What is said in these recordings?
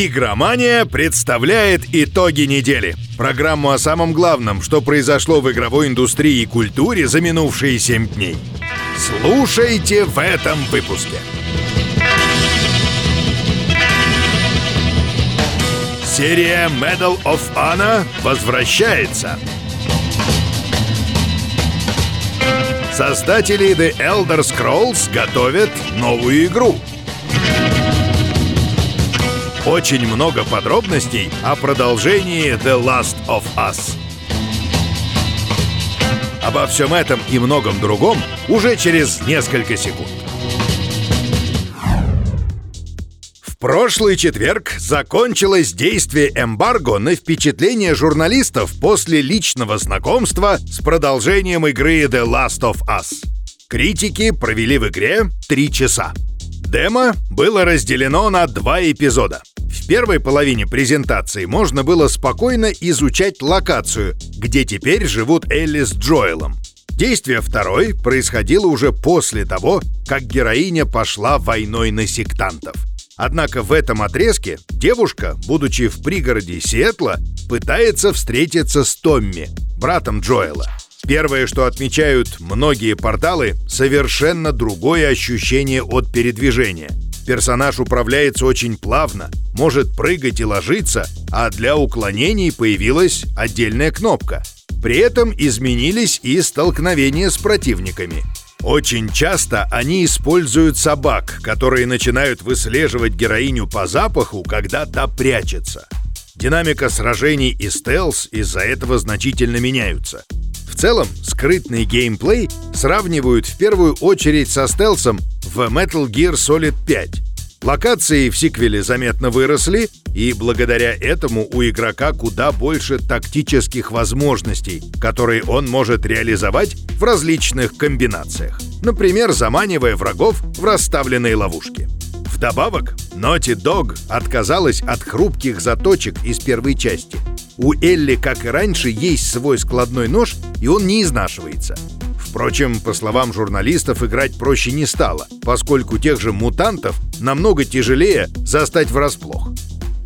Игромания представляет итоги недели. Программу о самом главном, что произошло в игровой индустрии и культуре за минувшие 7 дней. Слушайте в этом выпуске. Серия Medal of Honor возвращается. Создатели The Elder Scrolls готовят новую игру. Очень много подробностей о продолжении The Last of Us. Обо всем этом и многом другом уже через несколько секунд. Прошлый четверг закончилось действие эмбарго на впечатление журналистов после личного знакомства с продолжением игры The Last of Us. Критики провели в игре три часа. Демо было разделено на два эпизода. В первой половине презентации можно было спокойно изучать локацию, где теперь живут Элли с Джоэлом. Действие второй происходило уже после того, как героиня пошла войной на сектантов. Однако в этом отрезке девушка, будучи в пригороде Сиэтла, пытается встретиться с Томми, братом Джоэла. Первое, что отмечают многие порталы, совершенно другое ощущение от передвижения. Персонаж управляется очень плавно, может прыгать и ложиться, а для уклонений появилась отдельная кнопка. При этом изменились и столкновения с противниками. Очень часто они используют собак, которые начинают выслеживать героиню по запаху, когда та прячется. Динамика сражений и стелс из-за этого значительно меняются. В целом, скрытный геймплей сравнивают в первую очередь со стелсом в Metal Gear Solid 5. Локации в сиквеле заметно выросли, и благодаря этому у игрока куда больше тактических возможностей, которые он может реализовать в различных комбинациях. Например, заманивая врагов в расставленные ловушки. Вдобавок, Naughty Dog отказалась от хрупких заточек из первой части. У Элли, как и раньше, есть свой складной нож, и он не изнашивается. Впрочем, по словам журналистов, играть проще не стало, поскольку тех же мутантов намного тяжелее застать врасплох.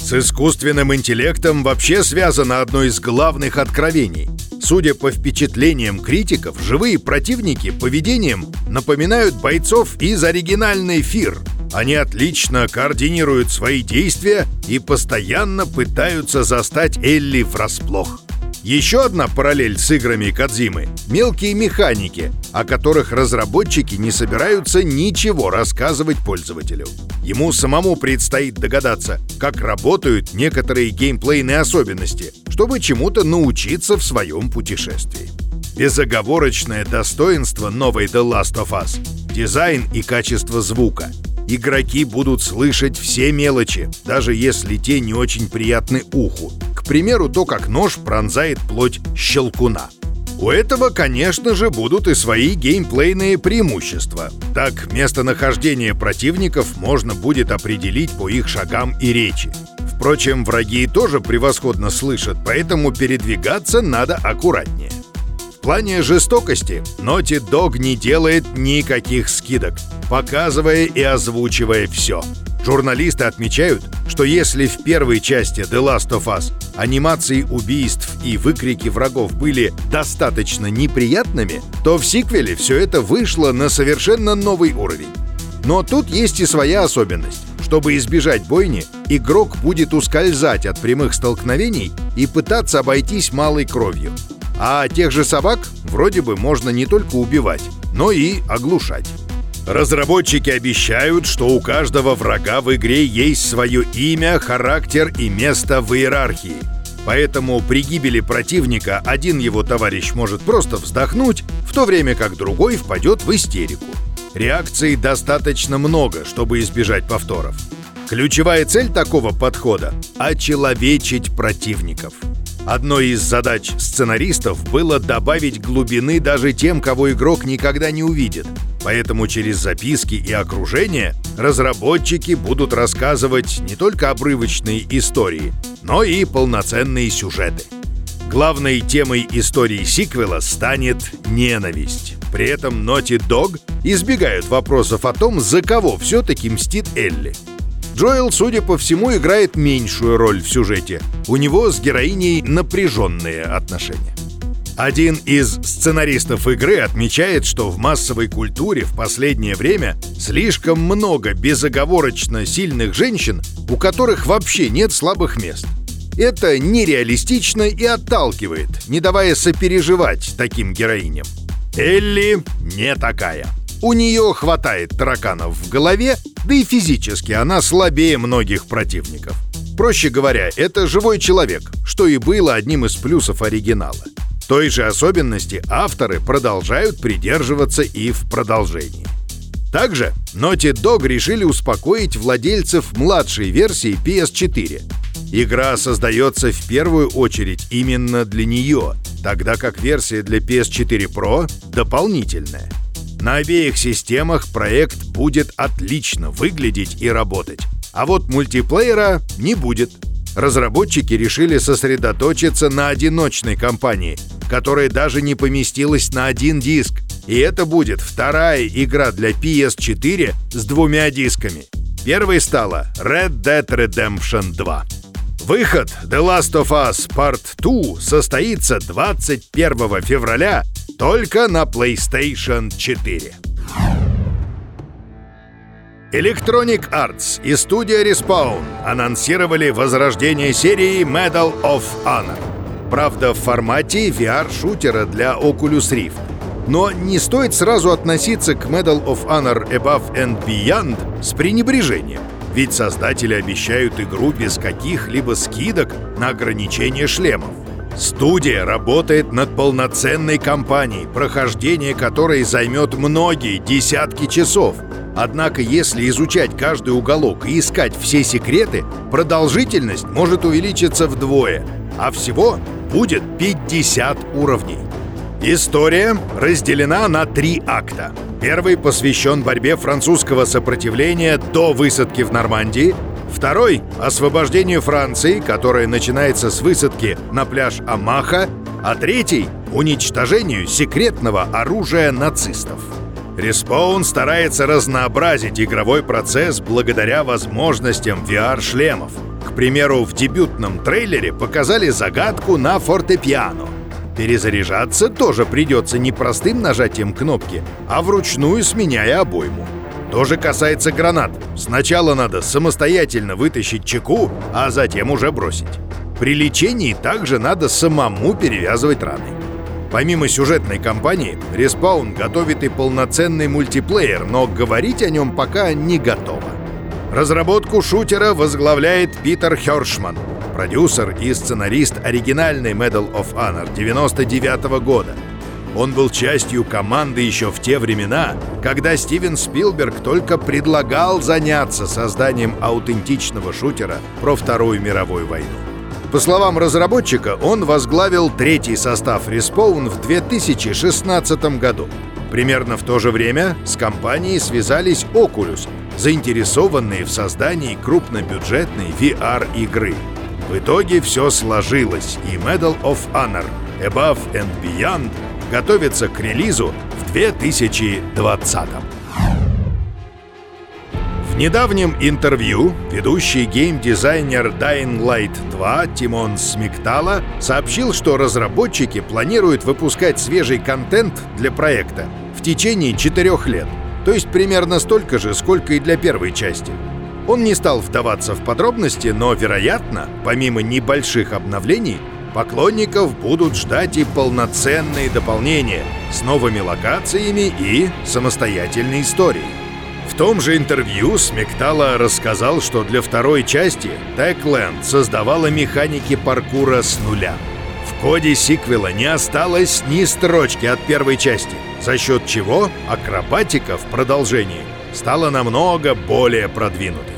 С искусственным интеллектом вообще связано одно из главных откровений. Судя по впечатлениям критиков, живые противники поведением напоминают бойцов из оригинальной «Фир», они отлично координируют свои действия и постоянно пытаются застать Элли врасплох. Еще одна параллель с играми Кадзимы — мелкие механики, о которых разработчики не собираются ничего рассказывать пользователю. Ему самому предстоит догадаться, как работают некоторые геймплейные особенности, чтобы чему-то научиться в своем путешествии. Безоговорочное достоинство новой The Last of Us — дизайн и качество звука — Игроки будут слышать все мелочи, даже если те не очень приятны уху. К примеру, то, как нож пронзает плоть щелкуна. У этого, конечно же, будут и свои геймплейные преимущества. Так, местонахождение противников можно будет определить по их шагам и речи. Впрочем, враги тоже превосходно слышат, поэтому передвигаться надо аккуратнее. Плане жестокости Naughty Dog не делает никаких скидок показывая и озвучивая все. Журналисты отмечают, что если в первой части The Last of Us анимации убийств и выкрики врагов были достаточно неприятными, то в сиквеле все это вышло на совершенно новый уровень. Но тут есть и своя особенность. Чтобы избежать бойни, игрок будет ускользать от прямых столкновений и пытаться обойтись малой кровью. А тех же собак вроде бы можно не только убивать, но и оглушать. Разработчики обещают, что у каждого врага в игре есть свое имя, характер и место в иерархии. Поэтому при гибели противника один его товарищ может просто вздохнуть, в то время как другой впадет в истерику. Реакций достаточно много, чтобы избежать повторов. Ключевая цель такого подхода – очеловечить противников – Одной из задач сценаристов было добавить глубины даже тем, кого игрок никогда не увидит. Поэтому через записки и окружение разработчики будут рассказывать не только обрывочные истории, но и полноценные сюжеты. Главной темой истории сиквела станет ненависть. При этом Naughty Dog избегают вопросов о том, за кого все-таки мстит Элли. Джоэл, судя по всему, играет меньшую роль в сюжете. У него с героиней напряженные отношения. Один из сценаристов игры отмечает, что в массовой культуре в последнее время слишком много безоговорочно сильных женщин, у которых вообще нет слабых мест. Это нереалистично и отталкивает, не давая сопереживать таким героиням. Элли не такая. У нее хватает тараканов в голове, да и физически она слабее многих противников. Проще говоря, это живой человек, что и было одним из плюсов оригинала. Той же особенности авторы продолжают придерживаться и в продолжении. Также Naughty Dog решили успокоить владельцев младшей версии PS4. Игра создается в первую очередь именно для нее, тогда как версия для PS4 Pro дополнительная. На обеих системах проект будет отлично выглядеть и работать, а вот мультиплеера не будет. Разработчики решили сосредоточиться на одиночной кампании, которая даже не поместилась на один диск. И это будет вторая игра для PS4 с двумя дисками. Первой стала Red Dead Redemption 2. Выход The Last of Us Part 2 состоится 21 февраля только на PlayStation 4. Electronic Arts и студия Respawn анонсировали возрождение серии Medal of Honor. Правда, в формате VR-шутера для Oculus Rift. Но не стоит сразу относиться к Medal of Honor Above and Beyond с пренебрежением. Ведь создатели обещают игру без каких-либо скидок на ограничение шлемов. Студия работает над полноценной кампанией, прохождение которой займет многие десятки часов. Однако, если изучать каждый уголок и искать все секреты, продолжительность может увеличиться вдвое, а всего будет 50 уровней. История разделена на три акта. Первый посвящен борьбе французского сопротивления до высадки в Нормандии, второй — освобождению Франции, которое начинается с высадки на пляж Амаха, а третий — уничтожению секретного оружия нацистов. Респаун старается разнообразить игровой процесс благодаря возможностям VR-шлемов — к примеру, в дебютном трейлере показали загадку на фортепиано. Перезаряжаться тоже придется не простым нажатием кнопки, а вручную сменяя обойму. То же касается гранат. Сначала надо самостоятельно вытащить чеку, а затем уже бросить. При лечении также надо самому перевязывать раны. Помимо сюжетной кампании, Респаун готовит и полноценный мультиплеер, но говорить о нем пока не готово. Разработку шутера возглавляет Питер Хершман, продюсер и сценарист оригинальной Medal of Honor 99 -го года. Он был частью команды еще в те времена, когда Стивен Спилберг только предлагал заняться созданием аутентичного шутера про Вторую мировую войну. По словам разработчика, он возглавил третий состав Respawn в 2016 году. Примерно в то же время с компанией связались Oculus, заинтересованные в создании крупнобюджетной VR-игры. В итоге все сложилось, и Medal of Honor Above and Beyond готовится к релизу в 2020 В недавнем интервью ведущий геймдизайнер Dying Light 2 Тимон Смиктала сообщил, что разработчики планируют выпускать свежий контент для проекта в течение четырех лет – то есть примерно столько же, сколько и для первой части. Он не стал вдаваться в подробности, но, вероятно, помимо небольших обновлений, поклонников будут ждать и полноценные дополнения с новыми локациями и самостоятельной историей. В том же интервью Смектала рассказал, что для второй части Techland создавала механики паркура с нуля. В коде сиквела не осталось ни строчки от первой части — за счет чего акробатика в продолжении стала намного более продвинутой.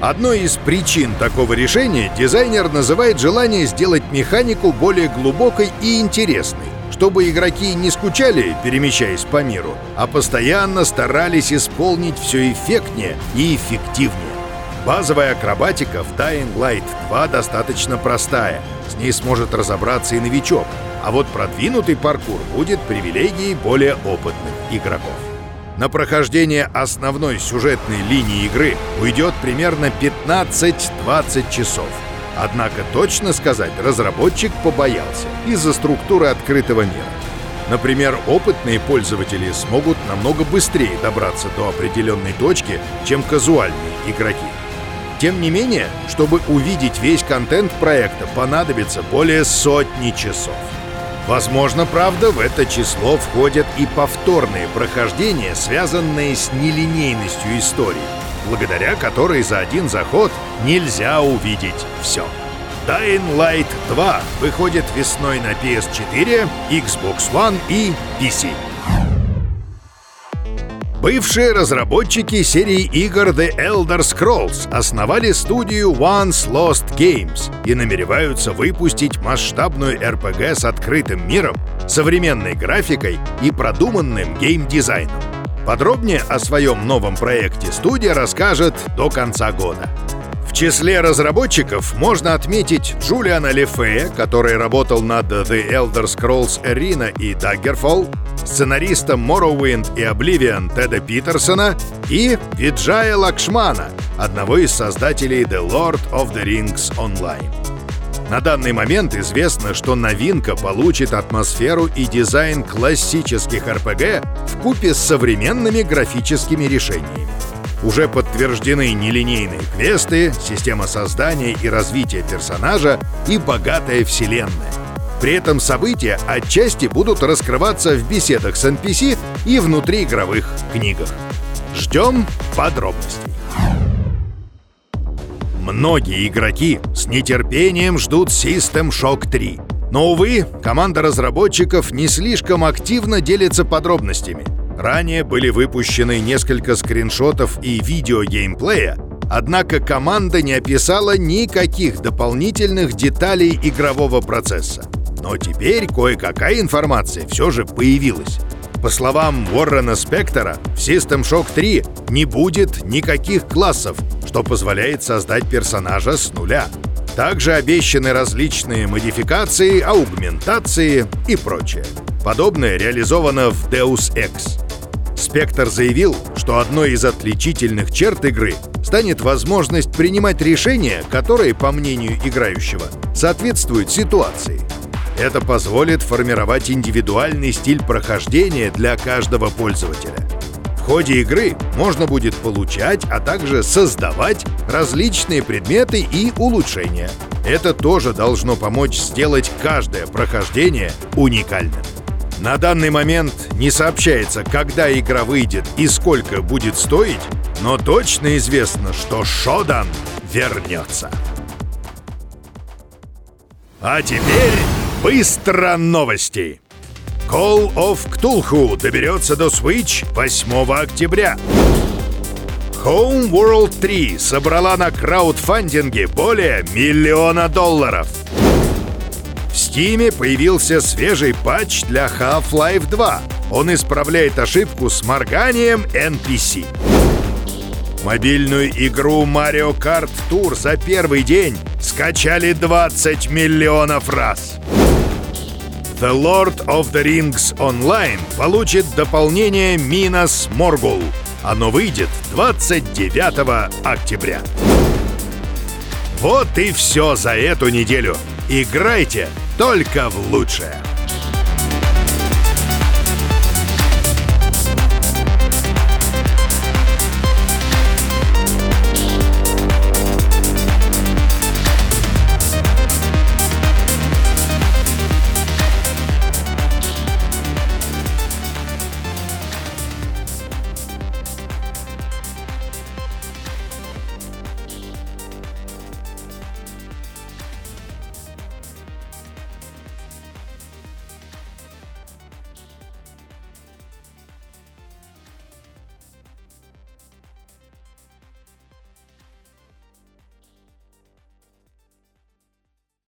Одной из причин такого решения дизайнер называет желание сделать механику более глубокой и интересной, чтобы игроки не скучали, перемещаясь по миру, а постоянно старались исполнить все эффектнее и эффективнее. Базовая акробатика в Dying Light 2 достаточно простая, с ней сможет разобраться и новичок, а вот продвинутый паркур будет привилегией более опытных игроков. На прохождение основной сюжетной линии игры уйдет примерно 15-20 часов. Однако точно сказать разработчик побоялся из-за структуры открытого мира. Например, опытные пользователи смогут намного быстрее добраться до определенной точки, чем казуальные игроки. Тем не менее, чтобы увидеть весь контент проекта, понадобится более сотни часов. Возможно, правда, в это число входят и повторные прохождения, связанные с нелинейностью истории, благодаря которой за один заход нельзя увидеть все. Dying Light 2 выходит весной на PS4, Xbox One и PC. Бывшие разработчики серии игр The Elder Scrolls основали студию Once Lost Games и намереваются выпустить масштабную RPG с открытым миром, современной графикой и продуманным геймдизайном. Подробнее о своем новом проекте студия расскажет до конца года. Числе разработчиков можно отметить Джулиана Лефея, который работал над The Elder Scrolls Arena и Daggerfall, сценариста Morrowind и Oblivion Теда Питерсона и Виджая Лакшмана, одного из создателей The Lord of the Rings Online. На данный момент известно, что новинка получит атмосферу и дизайн классических RPG в купе с современными графическими решениями. Уже подтверждены нелинейные квесты, система создания и развития персонажа и богатая вселенная. При этом события отчасти будут раскрываться в беседах с NPC и внутриигровых книгах. Ждем подробностей. Многие игроки с нетерпением ждут System Shock 3. Но, увы, команда разработчиков не слишком активно делится подробностями — Ранее были выпущены несколько скриншотов и видео геймплея, однако команда не описала никаких дополнительных деталей игрового процесса. Но теперь кое-какая информация все же появилась. По словам Уоррена Спектора, в System Shock 3 не будет никаких классов, что позволяет создать персонажа с нуля. Также обещаны различные модификации, аугментации и прочее. Подобное реализовано в Deus Ex. Спектр заявил, что одной из отличительных черт игры станет возможность принимать решения, которые, по мнению играющего, соответствуют ситуации. Это позволит формировать индивидуальный стиль прохождения для каждого пользователя. В ходе игры можно будет получать, а также создавать различные предметы и улучшения. Это тоже должно помочь сделать каждое прохождение уникальным. На данный момент не сообщается, когда игра выйдет и сколько будет стоить, но точно известно, что Шодан вернется. А теперь быстро новости. Call of Cthulhu доберется до Switch 8 октября. Home World 3 собрала на краудфандинге более миллиона долларов. Steam появился свежий патч для Half-Life 2. Он исправляет ошибку с морганием NPC. Мобильную игру Mario Kart Tour за первый день скачали 20 миллионов раз. The Lord of the Rings Online получит дополнение Minas Morgul. Оно выйдет 29 октября. Вот и все за эту неделю. Играйте только в лучшее.